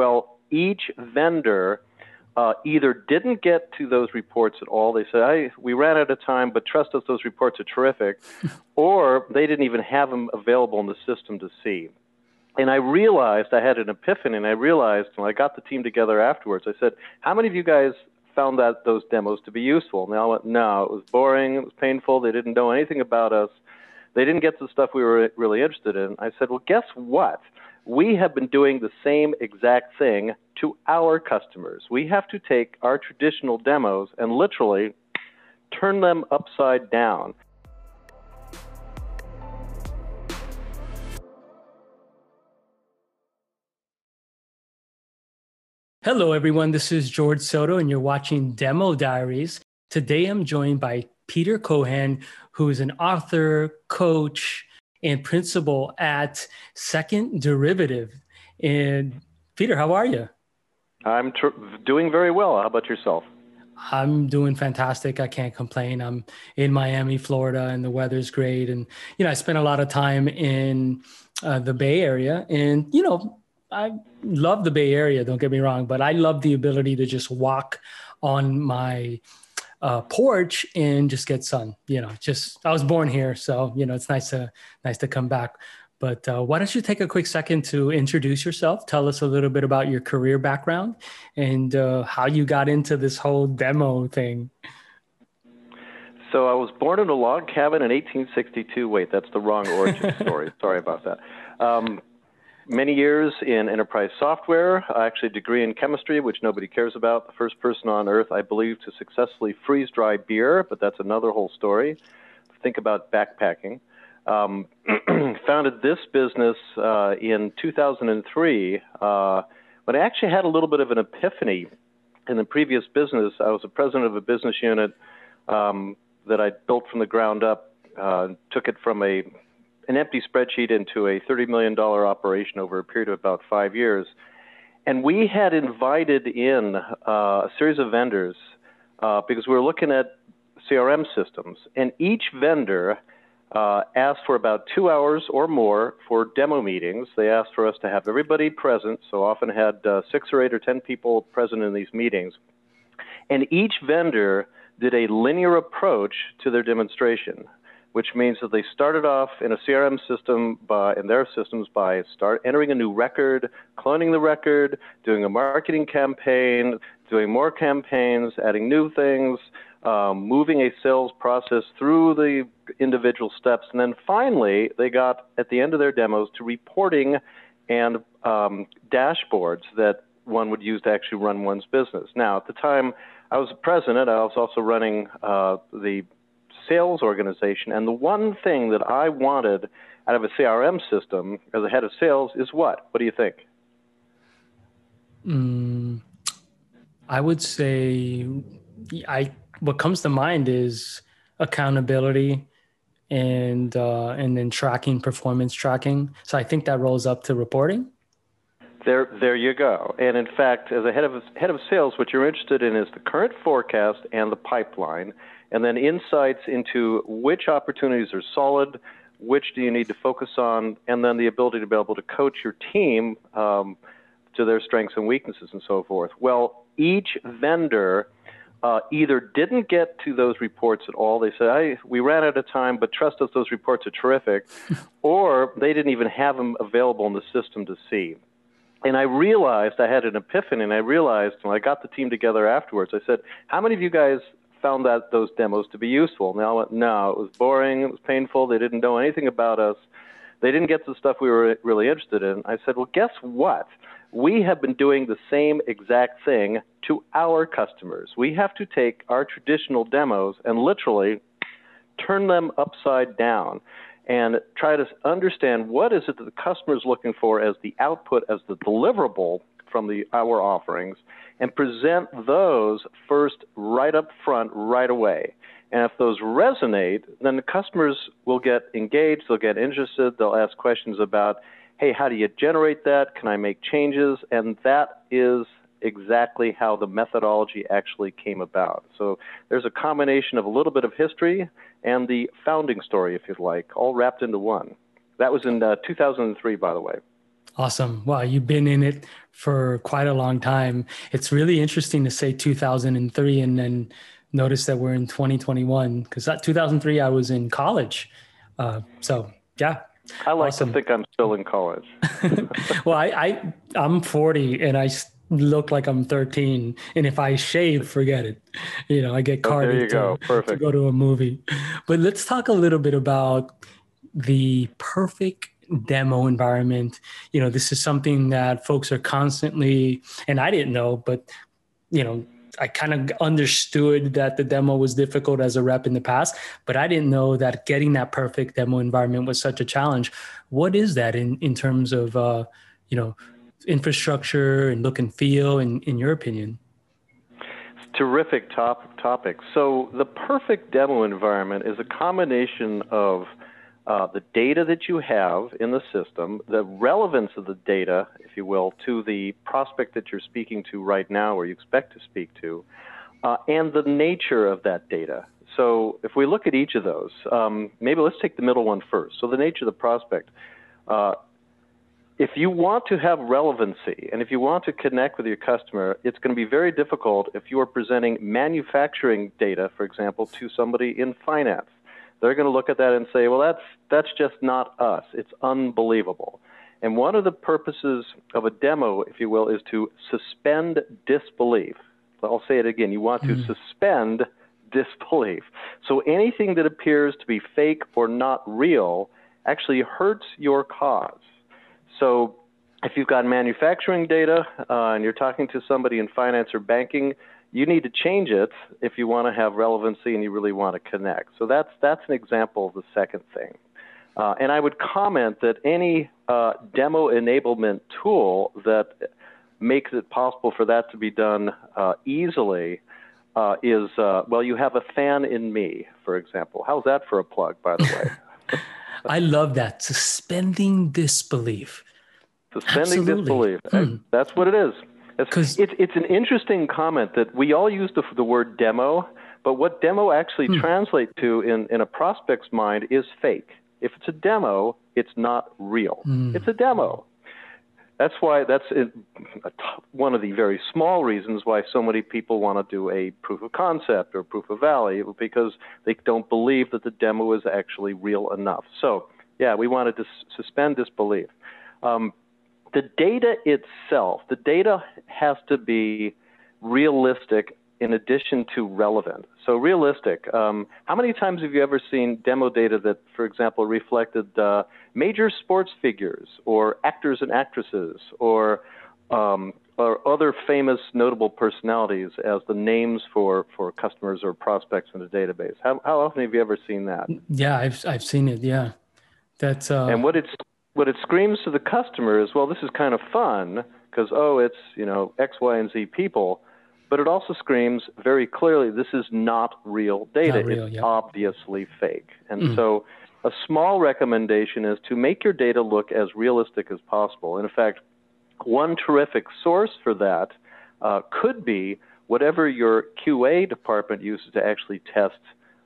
Well, each vendor uh, either didn't get to those reports at all. They said, I, we ran out of time, but trust us, those reports are terrific. or they didn't even have them available in the system to see. And I realized I had an epiphany, and I realized when I got the team together afterwards, I said, How many of you guys found that those demos to be useful? And they all went, No, it was boring, it was painful, they didn't know anything about us, they didn't get to the stuff we were really interested in. I said, Well, guess what? We have been doing the same exact thing to our customers. We have to take our traditional demos and literally turn them upside down. Hello, everyone. This is George Soto, and you're watching Demo Diaries. Today, I'm joined by Peter Cohen, who is an author, coach, and principal at Second Derivative. And Peter, how are you? I'm tr- doing very well. How about yourself? I'm doing fantastic. I can't complain. I'm in Miami, Florida, and the weather's great. And you know, I spent a lot of time in uh, the Bay Area, and you know, I love the Bay Area. Don't get me wrong, but I love the ability to just walk on my uh, porch and just get sun. You know, just I was born here, so you know, it's nice to nice to come back. But uh, why don't you take a quick second to introduce yourself? Tell us a little bit about your career background and uh, how you got into this whole demo thing. So I was born in a log cabin in 1862. Wait, that's the wrong origin story. Sorry about that. Um, many years in enterprise software. Actually a degree in chemistry, which nobody cares about. The first person on earth, I believe, to successfully freeze dry beer, but that's another whole story. Think about backpacking. Um, founded this business uh, in 2003 uh, but I actually had a little bit of an epiphany. In the previous business, I was a president of a business unit um, that I built from the ground up, uh, took it from a an empty spreadsheet into a $30 million operation over a period of about five years. And we had invited in uh, a series of vendors uh, because we were looking at CRM systems, and each vendor uh, asked for about two hours or more for demo meetings. They asked for us to have everybody present, so often had uh, six or eight or ten people present in these meetings. And each vendor did a linear approach to their demonstration, which means that they started off in a CRM system by in their systems by start entering a new record, cloning the record, doing a marketing campaign, doing more campaigns, adding new things, um, moving a sales process through the individual steps. And then finally, they got at the end of their demos to reporting and um, dashboards that one would use to actually run one's business. Now, at the time I was president, I was also running uh, the sales organization. And the one thing that I wanted out of a CRM system as a head of sales is what? What do you think? Mm, I would say I what comes to mind is accountability and uh, and then tracking performance tracking. So I think that rolls up to reporting. There, there you go. And in fact, as a head of head of sales, what you're interested in is the current forecast and the pipeline, and then insights into which opportunities are solid, which do you need to focus on, and then the ability to be able to coach your team um, to their strengths and weaknesses and so forth. Well, each vendor uh, either didn't get to those reports at all. They said, we ran out of time, but trust us, those reports are terrific. or they didn't even have them available in the system to see. And I realized I had an epiphany, and I realized when I got the team together afterwards, I said, how many of you guys found that those demos to be useful? And they all went, no, it was boring, it was painful, they didn't know anything about us, they didn't get the stuff we were really interested in. I said, well, guess what? we have been doing the same exact thing to our customers. We have to take our traditional demos and literally turn them upside down and try to understand what is it that the customer is looking for as the output, as the deliverable from the our offerings, and present those first right up front right away. And if those resonate, then the customers will get engaged, they'll get interested, they'll ask questions about hey, how do you generate that? Can I make changes? And that is exactly how the methodology actually came about. So there's a combination of a little bit of history and the founding story, if you'd like, all wrapped into one. That was in uh, 2003, by the way. Awesome. Wow, you've been in it for quite a long time. It's really interesting to say 2003 and then notice that we're in 2021 because that 2003 I was in college. Uh, so yeah. I like awesome. to think I'm still in college. well, I, I I'm 40 and I look like I'm 13, and if I shave, forget it. You know, I get carded oh, to, to go to a movie. But let's talk a little bit about the perfect demo environment. You know, this is something that folks are constantly, and I didn't know, but you know, I kind of understood that the demo was difficult as a rep in the past, but I didn't know that getting that perfect demo environment was such a challenge. What is that in in terms of uh, you know infrastructure and look and feel, in in your opinion? Terrific top topic. So the perfect demo environment is a combination of uh, the data that you have in the system, the relevance of the data, if you will, to the prospect that you're speaking to right now or you expect to speak to, uh, and the nature of that data. So if we look at each of those, um, maybe let's take the middle one first. So the nature of the prospect. Uh, if you want to have relevancy and if you want to connect with your customer, it's going to be very difficult if you are presenting manufacturing data, for example, to somebody in finance they're going to look at that and say, well, that's, that's just not us. It's unbelievable. And one of the purposes of a demo, if you will, is to suspend disbelief. I'll say it again. You want to mm. suspend disbelief. So anything that appears to be fake or not real actually hurts your cause. So if you've got manufacturing data uh, and you're talking to somebody in finance or banking, you need to change it if you want to have relevancy and you really want to connect. So that's that's an example of the second thing. Uh, and I would comment that any uh, demo enablement tool that makes it possible for that to be done uh, easily uh, is uh, well, you have a fan in me, for example. How's that for a plug, by the way? I love that suspending disbelief. Suspending Absolutely. disbelief. Hmm. That's what it is. It's, it's, it's an interesting comment that we all use the, the word demo, but what demo actually hmm. translates to in, in a prospect's mind is fake. If it's a demo, it's not real. Hmm. It's a demo. That's why that's one of the very small reasons why so many people want to do a proof of concept or proof of value because they don't believe that the demo is actually real enough. So, yeah, we wanted to suspend disbelief. Um, the data itself, the data has to be realistic in addition to relevant. So realistic. Um, how many times have you ever seen demo data that, for example, reflected uh, major sports figures or actors and actresses or um, or other famous notable personalities as the names for, for customers or prospects in a database? How, how often have you ever seen that? Yeah, I've I've seen it. Yeah, that's uh... and what it's what it screams to the customer is, well, this is kind of fun because oh, it's you know X, Y, and Z people, but it also screams very clearly this is not real data. Not real, it's yep. obviously fake. And mm. so, a small recommendation is to make your data look as realistic as possible. And in fact, one terrific source for that uh, could be whatever your QA department uses to actually test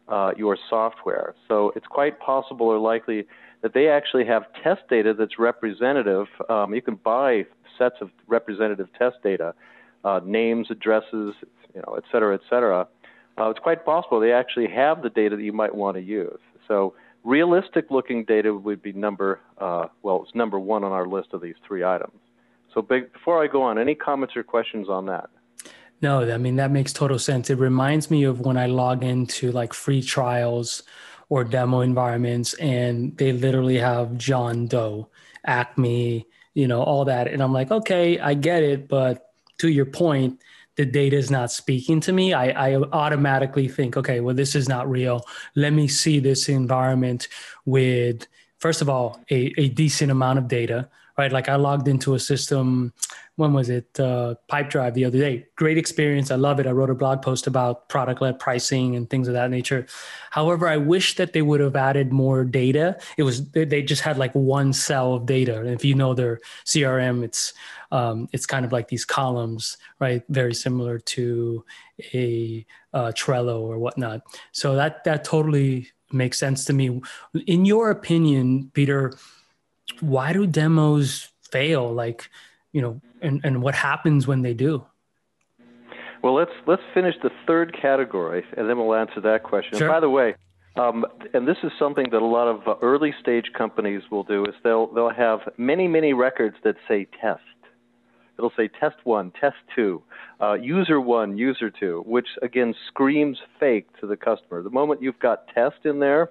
uh, your software. So it's quite possible or likely that they actually have test data that's representative. Um, you can buy sets of representative test data, uh, names, addresses, you know, et cetera, et cetera. Uh, it's quite possible they actually have the data that you might want to use. So realistic looking data would be number, uh, well, it's number one on our list of these three items. So big, before I go on, any comments or questions on that? No, I mean, that makes total sense. It reminds me of when I log into like free trials or demo environments and they literally have John Doe, Acme, you know, all that. And I'm like, okay, I get it. But to your point, the data is not speaking to me. I, I automatically think, okay, well, this is not real. Let me see this environment with, first of all, a, a decent amount of data, right? Like I logged into a system when was it? Uh, Pipedrive the other day. Great experience. I love it. I wrote a blog post about product led pricing and things of that nature. However i wish that they would have added more data. It was they just had like one cell of data. And if you know their crm it's um, it's kind of like these columns right? Very similar to a uh, trello or whatnot. So that that totally makes sense to me. In your opinion peter why do demos fail? Like you know and, and what happens when they do? Well let's let's finish the third category and then we'll answer that question. Sure. by the way um, and this is something that a lot of uh, early stage companies will do is they'll they'll have many many records that say test. It'll say test one test two uh, user one user two which again screams fake to the customer. The moment you've got test in there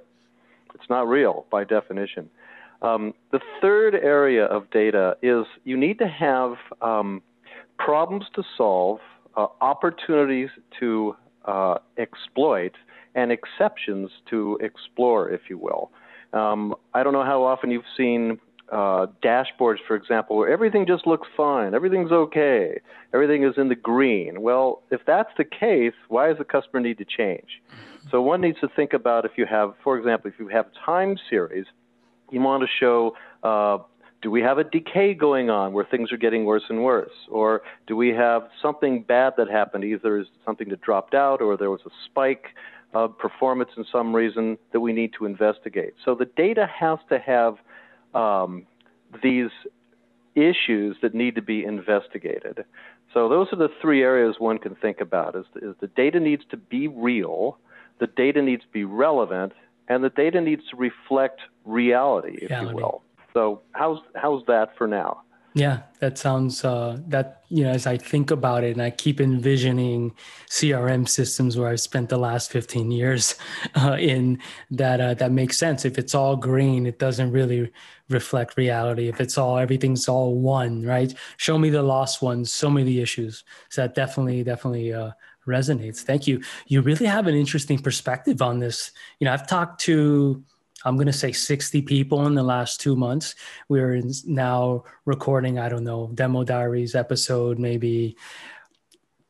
it's not real by definition um, the third area of data is you need to have um, problems to solve, uh, opportunities to uh, exploit, and exceptions to explore, if you will. Um, I don't know how often you've seen uh, dashboards, for example, where everything just looks fine, everything's okay, everything is in the green. Well, if that's the case, why does the customer need to change? So one needs to think about if you have, for example, if you have time series – you want to show uh, do we have a decay going on where things are getting worse and worse? Or do we have something bad that happened? Either is something that dropped out or there was a spike of performance in some reason that we need to investigate. So the data has to have um, these issues that need to be investigated. So those are the three areas one can think about is, is the data needs to be real, the data needs to be relevant, and the data needs to reflect reality, if reality. you will. So how's how's that for now? Yeah, that sounds uh, that you know as I think about it, and I keep envisioning CRM systems where I've spent the last fifteen years uh, in that. Uh, that makes sense. If it's all green, it doesn't really reflect reality. If it's all everything's all one, right? Show me the lost ones. Show me the issues. So that definitely, definitely uh, resonates. Thank you. You really have an interesting perspective on this. You know, I've talked to I'm going to say 60 people in the last two months. We're now recording, I don't know, Demo Diaries episode, maybe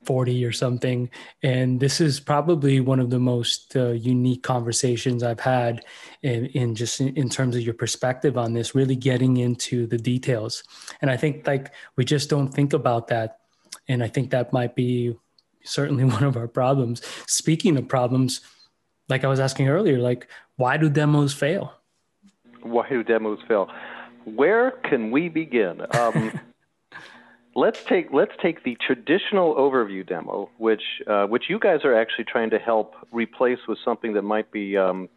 40 or something. And this is probably one of the most uh, unique conversations I've had in, in just in, in, terms of your perspective on this, really getting into the details. And I think like we just don't think about that. And I think that might be certainly one of our problems. Speaking of problems, like I was asking earlier, like why do demos fail? Why do demos fail? Where can we begin? Um, let's take let's take the traditional overview demo, which uh, which you guys are actually trying to help replace with something that might be um,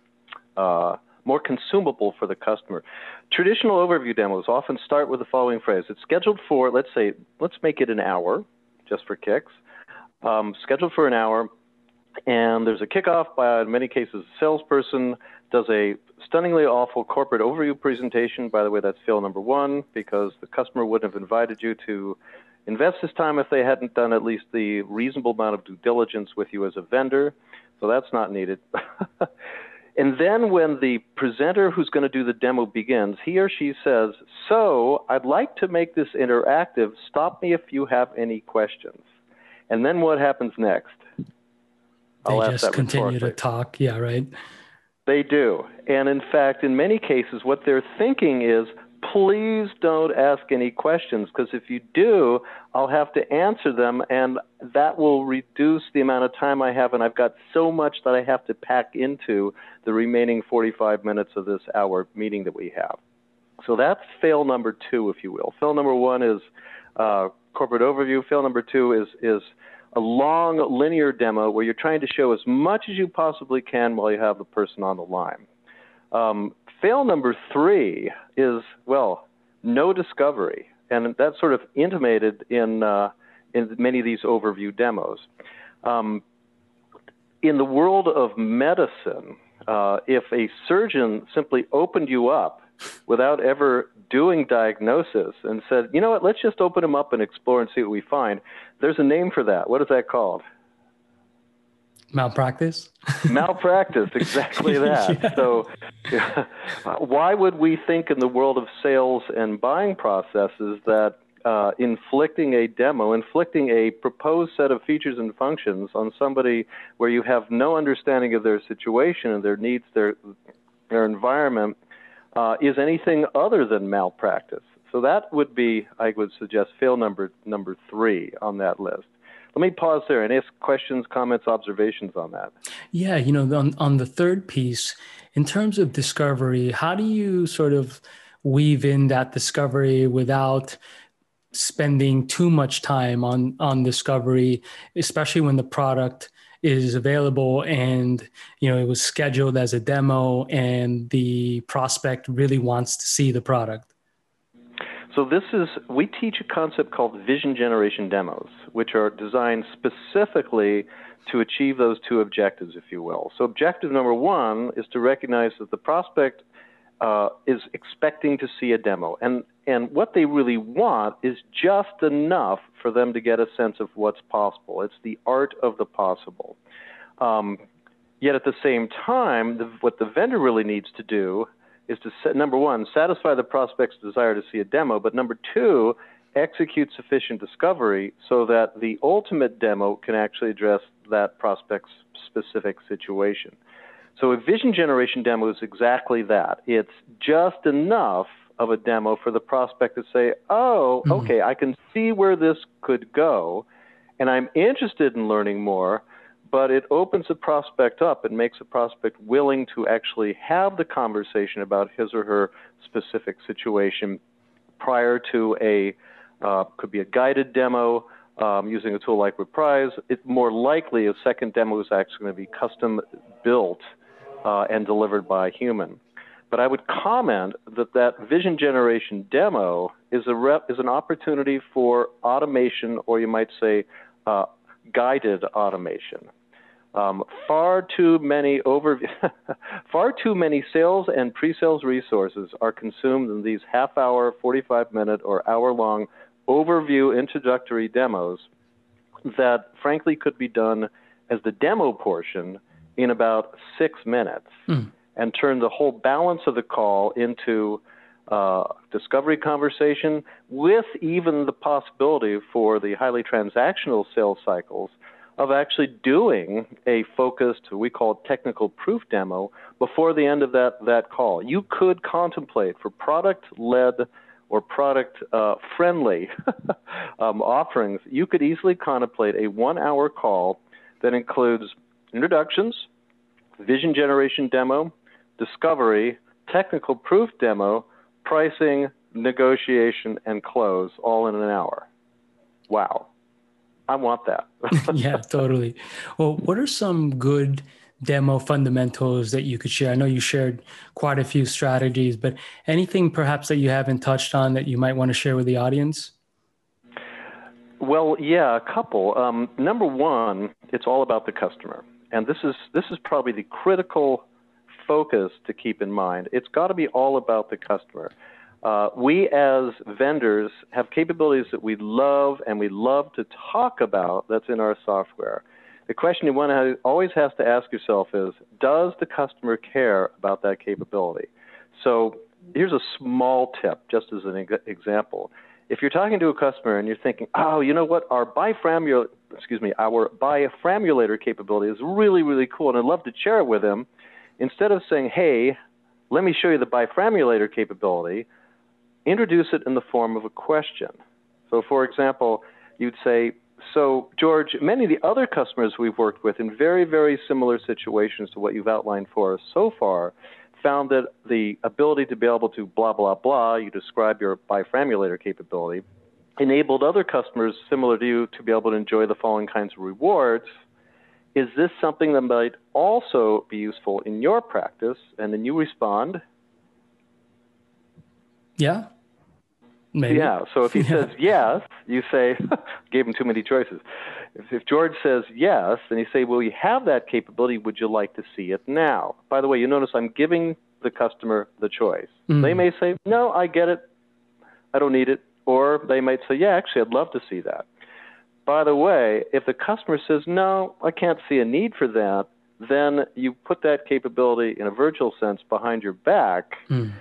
uh, more consumable for the customer. Traditional overview demos often start with the following phrase: "It's scheduled for let's say let's make it an hour, just for kicks." Um, scheduled for an hour and there's a kickoff by, in many cases, a salesperson does a stunningly awful corporate overview presentation. By the way, that's fail number one because the customer wouldn't have invited you to invest this time if they hadn't done at least the reasonable amount of due diligence with you as a vendor. So that's not needed. and then when the presenter who's going to do the demo begins, he or she says, So I'd like to make this interactive. Stop me if you have any questions. And then what happens next? I'll they just continue to talk. Yeah, right. They do. And in fact, in many cases, what they're thinking is, please don't ask any questions because if you do, I'll have to answer them and that will reduce the amount of time I have. And I've got so much that I have to pack into the remaining 45 minutes of this hour meeting that we have. So that's fail number two, if you will. Fail number one is uh, corporate overview. Fail number two is, is a long linear demo where you're trying to show as much as you possibly can while you have the person on the line. Um, fail number three is, well, no discovery. And that's sort of intimated in, uh, in many of these overview demos. Um, in the world of medicine, uh, if a surgeon simply opened you up without ever doing diagnosis and said, you know what, let's just open them up and explore and see what we find. There's a name for that. What is that called? Malpractice? Malpractice, exactly that. yeah. So, yeah, why would we think in the world of sales and buying processes that uh, inflicting a demo, inflicting a proposed set of features and functions on somebody where you have no understanding of their situation and their needs, their their environment, uh, is anything other than malpractice. So that would be, I would suggest, fail number number three on that list. Let me pause there and ask questions, comments, observations on that. Yeah, you know, on, on the third piece, in terms of discovery, how do you sort of weave in that discovery without spending too much time on on discovery especially when the product is available and you know it was scheduled as a demo and the prospect really wants to see the product. So this is we teach a concept called vision generation demos which are designed specifically to achieve those two objectives if you will. So objective number one is to recognize that the prospect uh, is expecting to see a demo and and what they really want is just enough for them to get a sense of what's possible. It's the art of the possible. Um, yet at the same time, the, what the vendor really needs to do is to set, number one, satisfy the prospect's desire to see a demo, but number two, execute sufficient discovery so that the ultimate demo can actually address that prospect's specific situation. So a vision generation demo is exactly that. It's just enough of a demo for the prospect to say, oh, mm-hmm. okay, I can see where this could go, and I'm interested in learning more, but it opens the prospect up and makes the prospect willing to actually have the conversation about his or her specific situation prior to a uh, could be a guided demo um, using a tool like Reprise. It more likely a second demo is actually going to be custom built uh, and delivered by a human. But I would comment that that vision generation demo is a rep, is an opportunity for automation, or you might say, uh, guided automation. Um, far too many over, far too many sales and pre-sales resources are consumed in these half-hour, 45-minute, or hour-long overview introductory demos that, frankly, could be done as the demo portion in about six minutes. Mm and turn the whole balance of the call into uh, discovery conversation with even the possibility for the highly transactional sales cycles of actually doing a focused, we call it technical proof demo before the end of that, that call. You could contemplate for product led or product uh, friendly um, offerings, you could easily contemplate a one hour call that includes introductions, vision generation demo, discovery, technical proof demo, pricing, negotiation, and close all in an hour. Wow. I want that. yeah, totally. Well, what are some good demo fundamentals that you could share? I know you shared quite a few strategies, but anything perhaps that you haven't touched on that you might want to share with the audience? Well, yeah, a couple. Um, number one, it's all about the customer, and this is this is probably the critical focus to keep in mind. It's got to be all about the customer. Uh, we as vendors have capabilities that we love and we love to talk about that's in our software. The question you want to always has to ask yourself is, does the customer care about that capability? So here's a small tip, just as an example. If you're talking to a customer and you're thinking, oh, you know what, our biframulator, excuse me, our biframulator capability is really, really cool, and I'd love to share it with them instead of saying, hey, let me show you the biframulator capability, introduce it in the form of a question. So, for example, you'd say, so, George, many of the other customers we've worked with in very, very similar situations to what you've outlined for us so far found that the ability to be able to blah, blah, blah, you describe your biframulator capability, enabled other customers similar to you to be able to enjoy the following kinds of rewards is this something that might also be useful in your practice? And then you respond. Yeah. Maybe. Yeah. So if he yeah. says yes, you say, gave him too many choices. If, if George says yes, then you say, well, you have that capability. Would you like to see it now? By the way, you notice I'm giving the customer the choice. Mm. They may say, no, I get it. I don't need it. Or they might say, yeah, actually, I'd love to see that. By the way, if the customer says, no, I can't see a need for that, then you put that capability in a virtual sense behind your back. Mm.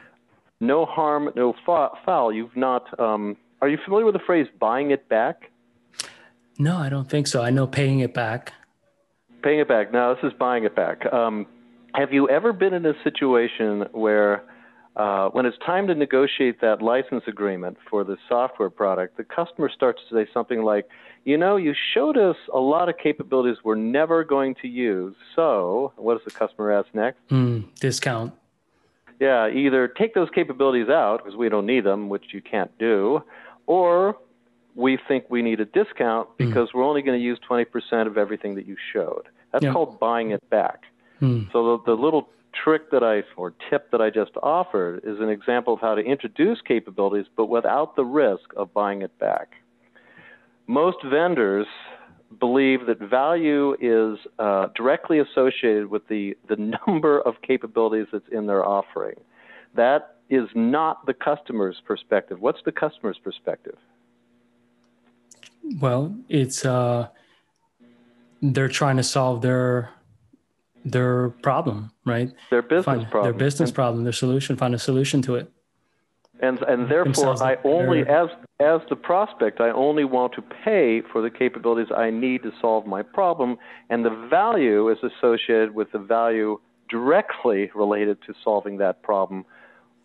No harm, no foul. You've not. Um, are you familiar with the phrase "buying it back"? No, I don't think so. I know paying it back. Paying it back. Now this is buying it back. Um, have you ever been in a situation where, uh, when it's time to negotiate that license agreement for the software product, the customer starts to say something like, you know, you showed us a lot of capabilities we're never going to use. So, what does the customer ask next? Mm, discount. yeah, either take those capabilities out because we don't need them, which you can't do, or we think we need a discount hmm. because mm. we're only going to use 20% of everything that you showed. That's called buying it back. Mm. So the, the little trick that I or tip that I just offered is an example of how to introduce capabilities but without the risk of buying it back. Most vendors believe that value is uh, directly associated with the, the number of capabilities that's in their offering. That is not the customer's perspective. What's the customer's perspective? Well, it's uh, they're trying to solve their their problem, right? Their business find, problem. Their business and, problem, their solution, find a solution to it. And and therefore I only as as the prospect, I only want to pay for the capabilities I need to solve my problem, and the value is associated with the value directly related to solving that problem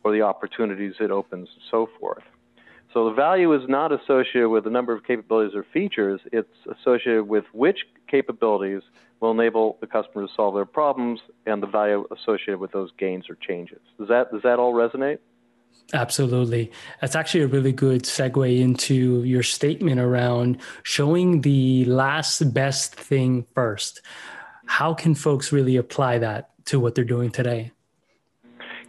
or the opportunities it opens and so forth. So the value is not associated with the number of capabilities or features, it's associated with which capabilities will enable the customer to solve their problems and the value associated with those gains or changes. Does that does that all resonate? Absolutely. That's actually a really good segue into your statement around showing the last best thing first. How can folks really apply that to what they're doing today?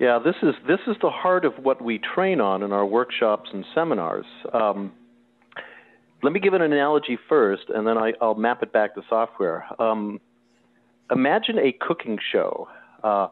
Yeah, this is this is the heart of what we train on in our workshops and seminars. Um, let me give an analogy first, and then I, will map it back to software. Um, imagine a cooking show. Uh,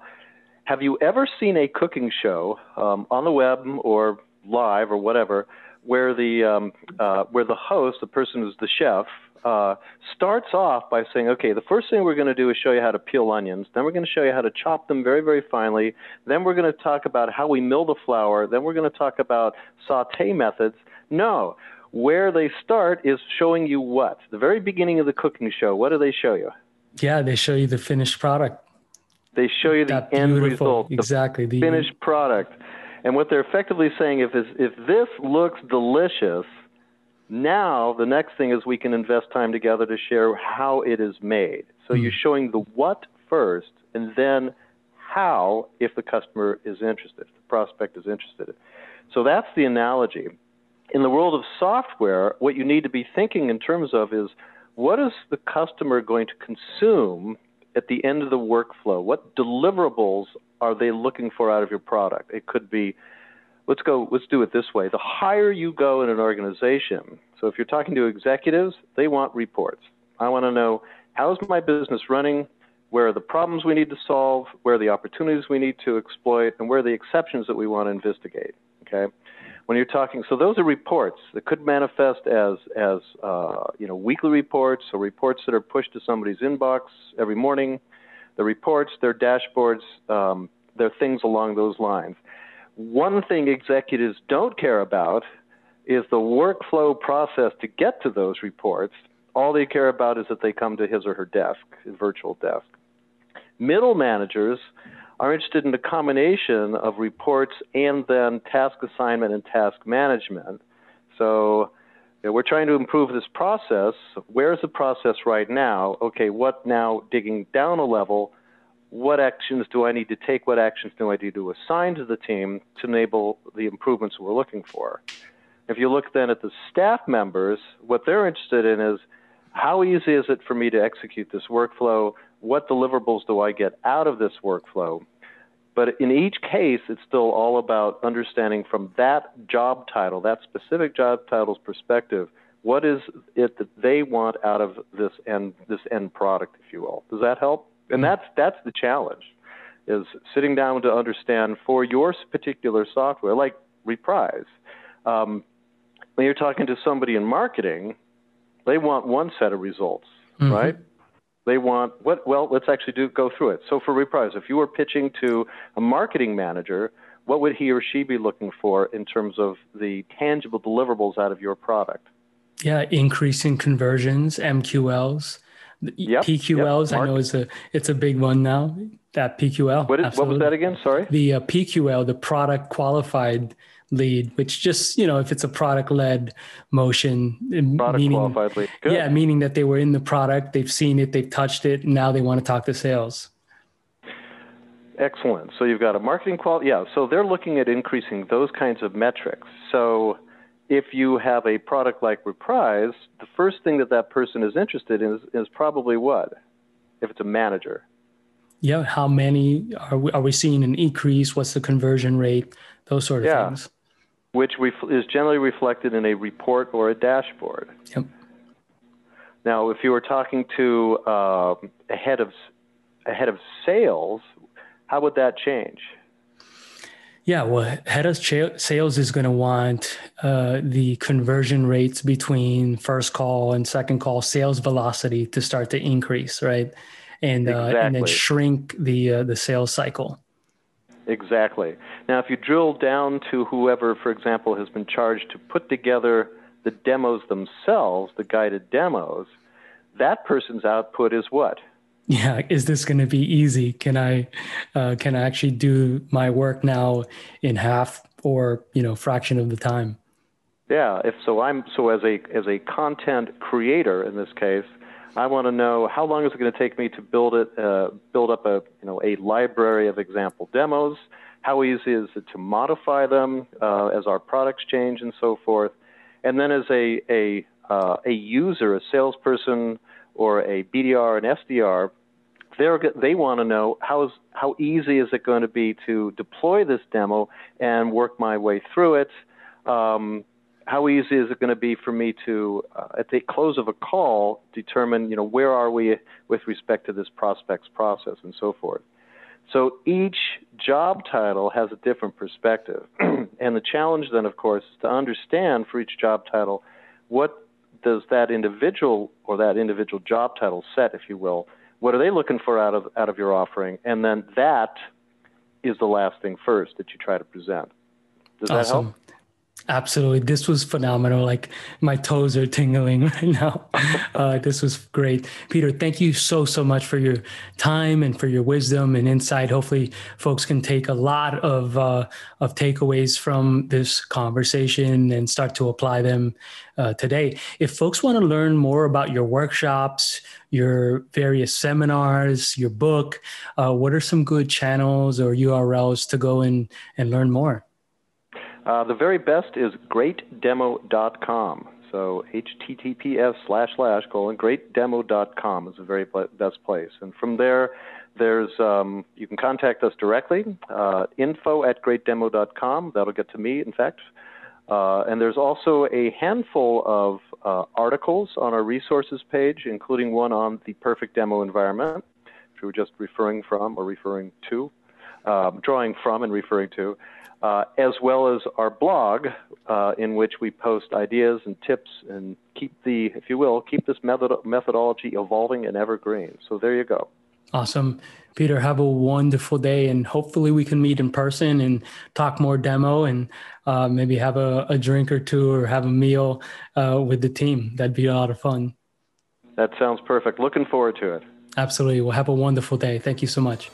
have you ever seen a cooking show um, on the web or live or whatever, where the um, uh, where the host, the person who's the chef, uh, starts off by saying, okay, the first thing we're going to do is show you how to peel onions. Then we're going to show you how to chop them very, very finely. Then we're going to talk about how we mill the flour. Then we're going to talk about saute methods. No, where they start is showing you what? The very beginning of the cooking show, what do they show you? Yeah, they show you the finished product. They show you the end result, exactly the, the finished product. And what they're effectively saying is, if this looks delicious, now, the next thing is we can invest time together to share how it is made. So mm. you're showing the what first, and then how if the customer is interested, if the prospect is interested. So that's the analogy. In the world of software, what you need to be thinking in terms of is what is the customer going to consume at the end of the workflow? What deliverables are they looking for out of your product? It could be let's go let's do it this way. The higher you go in an organization so if you're talking to executives they want reports. I want to know how's my business running? Where are the problems we need to solve? Where are the opportunities we need to exploit? And where are the exceptions that we want to investigate okay? When you're talking so those are reports that could manifest as as uh, you know weekly reports or reports that are pushed to somebody's inbox every morning. The reports they're dashboards um, they're things along those lines one thing executives don't care about is the workflow process to get to those reports. All they care about is that they come to his or her desk, his virtual desk. Middle managers are interested in a combination of reports and then task assignment and task management. So you know, we're trying to improve this process. Where's the process right now? Okay, what now digging down a level? What actions do I need to take? What actions do I need to assign to the team to enable the improvements we're looking for? If you look then at the staff members, what they're interested in is how easy is it for me to execute this workflow? What deliverables do I get out of this workflow? But in each case, it's still all about understanding from that job title, that specific job title's perspective, what is it that they want out of this end, this end product, if you will. Does that help? And that's that's the challenge is sitting down to understand for your particular software like reprise um, when you're talking to somebody in marketing they want one set of results mm-hmm. right? They want what well let's actually do go through it. So for reprise if you were pitching to a marketing manager what would he or she be looking for in terms of the tangible deliverables out of your product? Yeah increasing conversions mqls Yep, PQLs, yep, I know it's a it's a big one now. That PQL. What, is, what was that again? Sorry. The uh, PQL, the product qualified lead, which just you know if it's a product led motion, product meaning, qualified lead. Good. Yeah, meaning that they were in the product, they've seen it, they've touched it, and now they want to talk to sales. Excellent. So you've got a marketing quality. Yeah. So they're looking at increasing those kinds of metrics. So if you have a product like Reprise, the first thing that that person is interested in is, is probably what? If it's a manager. Yeah. How many are we, are we seeing an increase? What's the conversion rate? Those sort of yeah. things. Which ref- is generally reflected in a report or a dashboard. Yep. Now, if you were talking to uh, a head of a head of sales, how would that change? Yeah, well, head of sales is going to want uh, the conversion rates between first call and second call sales velocity to start to increase, right? And exactly. uh, and then shrink the uh, the sales cycle. Exactly. Now, if you drill down to whoever, for example, has been charged to put together the demos themselves, the guided demos, that person's output is what? Yeah is this going to be easy? Can i uh, can i actually do my work now in half or you know fraction of the time? Yeah if so i'm so as a as a content creator in this case i want to know how long is it going to take me to build it uh, build up a you know a library of example demos? How easy is it to modify them uh, as our products change and so forth? And then as a a uh, a user a salesperson or a BDR and SDR, they're, they want to know how, is, how easy is it going to be to deploy this demo and work my way through it. Um, how easy is it going to be for me to, uh, at the close of a call, determine, you know, where are we with respect to this prospect's process and so forth. So each job title has a different perspective. and the challenge then, of course, is to understand for each job title what does that individual or that individual job title set, if you will, what are they looking for out of out of your offering? And then that is the last thing first that you try to present. Does awesome. that help? Absolutely. This was phenomenal. Like my toes are tingling right now. Uh, this was great. Peter, thank you so, so much for your time and for your wisdom and insight. Hopefully folks can take a lot of, uh, of takeaways from this conversation and start to apply them uh, today. If folks want to learn more about your workshops, your various seminars, your book, uh, what are some good channels or URLs to go in and learn more? Uh, the very best is greatdemo.com. So https slash slash colon greatdemo.com is the very best place. And from there, there's um, you can contact us directly, uh, info at greatdemo.com. That'll get to me, in fact. Uh, and there's also a handful of uh, articles on our resources page, including one on the perfect demo environment, which we were just referring from or referring to, um, drawing from and referring to, uh, as well as our blog, uh, in which we post ideas and tips and keep the, if you will, keep this method- methodology evolving and evergreen. So there you go. Awesome. Peter, have a wonderful day, and hopefully we can meet in person and talk more demo and uh, maybe have a, a, drink or two or have a meal uh, with the team. That'd be a lot of fun. That sounds perfect. Looking forward to it. Absolutely. Well, have a wonderful day. Thank you so much.